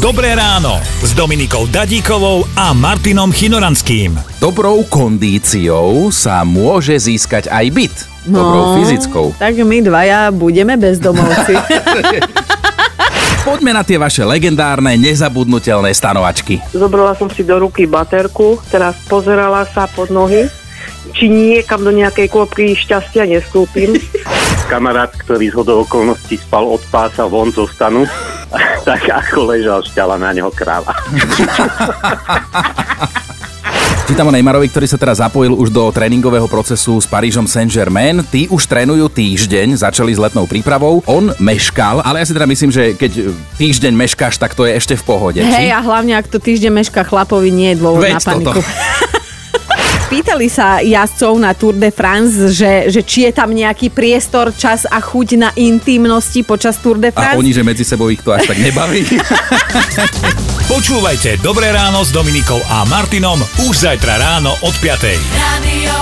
Dobré ráno s Dominikou Dadíkovou a Martinom Chinoranským. Dobrou kondíciou sa môže získať aj byt. Dobrou fyzickou. Tak my dvaja budeme bezdomovci. Poďme na tie vaše legendárne, nezabudnutelné stanovačky. Zobrala som si do ruky baterku, teraz pozerala sa pod nohy, či niekam do nejakej klopky šťastia nestúpim. kamarát, ktorý z hodou okolností spal od pása von zo stanu, tak ako ležal šťala na neho kráva. Čítam o Neymarovi, ktorý sa teraz zapojil už do tréningového procesu s Parížom Saint-Germain. Tí už trénujú týždeň, začali s letnou prípravou. On meškal, ale ja si teda myslím, že keď týždeň meškáš, tak to je ešte v pohode. Hej, a hlavne ak to týždeň meška chlapovi, nie je dôvod Veď na paniku. toto. Pýtali sa jazdcov na Tour de France, že, že či je tam nejaký priestor, čas a chuť na intimnosti počas Tour A de France. oni, že medzi sebou ich to až tak nebaví. Počúvajte Dobré ráno s Dominikou a Martinom už zajtra ráno od 5. Radio